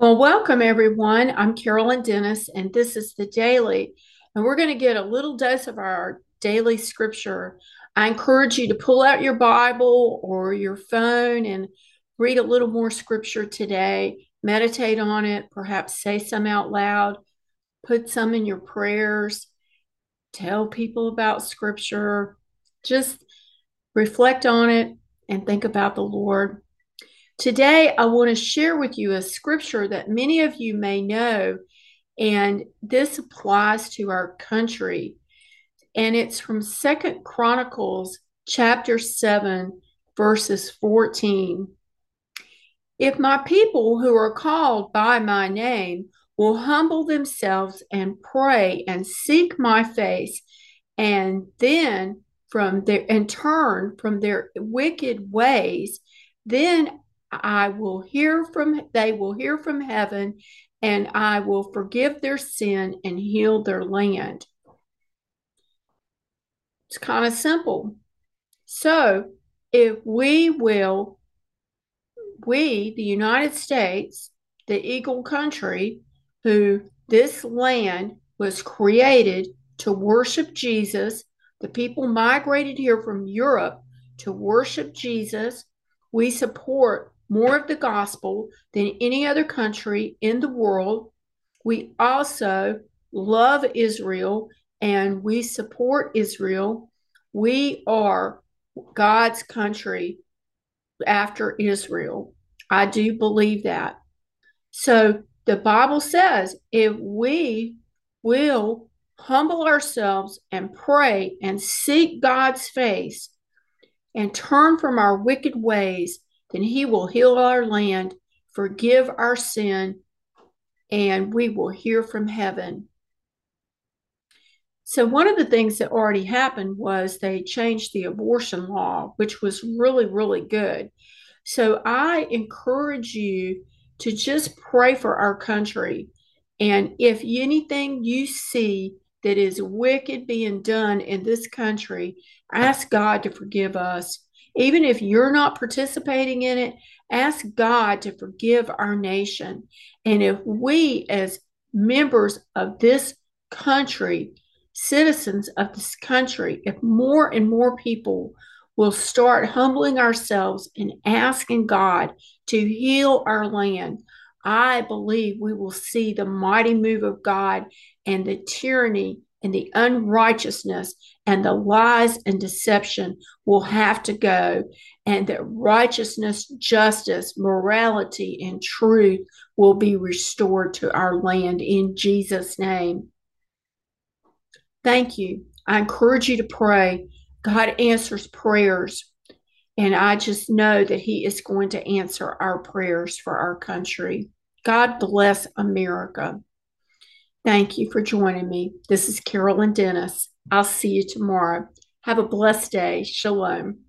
Well, welcome everyone. I'm Carolyn Dennis, and this is the daily. And we're going to get a little dose of our daily scripture. I encourage you to pull out your Bible or your phone and read a little more scripture today. Meditate on it, perhaps say some out loud, put some in your prayers, tell people about scripture. Just reflect on it and think about the Lord. Today, I want to share with you a scripture that many of you may know, and this applies to our country. And it's from Second Chronicles chapter 7, verses 14. If my people who are called by my name will humble themselves and pray and seek my face, and then from their and turn from their wicked ways, then I will hear from they will hear from heaven and I will forgive their sin and heal their land. It's kind of simple. So, if we will we the United States, the eagle country who this land was created to worship Jesus, the people migrated here from Europe to worship Jesus. We support more of the gospel than any other country in the world. We also love Israel and we support Israel. We are God's country after Israel. I do believe that. So the Bible says if we will humble ourselves and pray and seek God's face and turn from our wicked ways, then he will heal our land, forgive our sin, and we will hear from heaven. So, one of the things that already happened was they changed the abortion law, which was really, really good. So, I encourage you to just pray for our country. And if anything you see that is wicked being done in this country, ask God to forgive us even if you're not participating in it, ask God to forgive our nation. And if we, as members of this country, citizens of this country, if more and more people will start humbling ourselves and asking God to heal our land, I believe we will see the mighty move of God and the tyranny and the unrighteousness and the lies and deception will have to go, and that righteousness, justice, morality, and truth will be restored to our land in Jesus' name. Thank you. I encourage you to pray. God answers prayers. And I just know that He is going to answer our prayers for our country. God bless America. Thank you for joining me. This is Carolyn Dennis. I'll see you tomorrow. Have a blessed day. Shalom.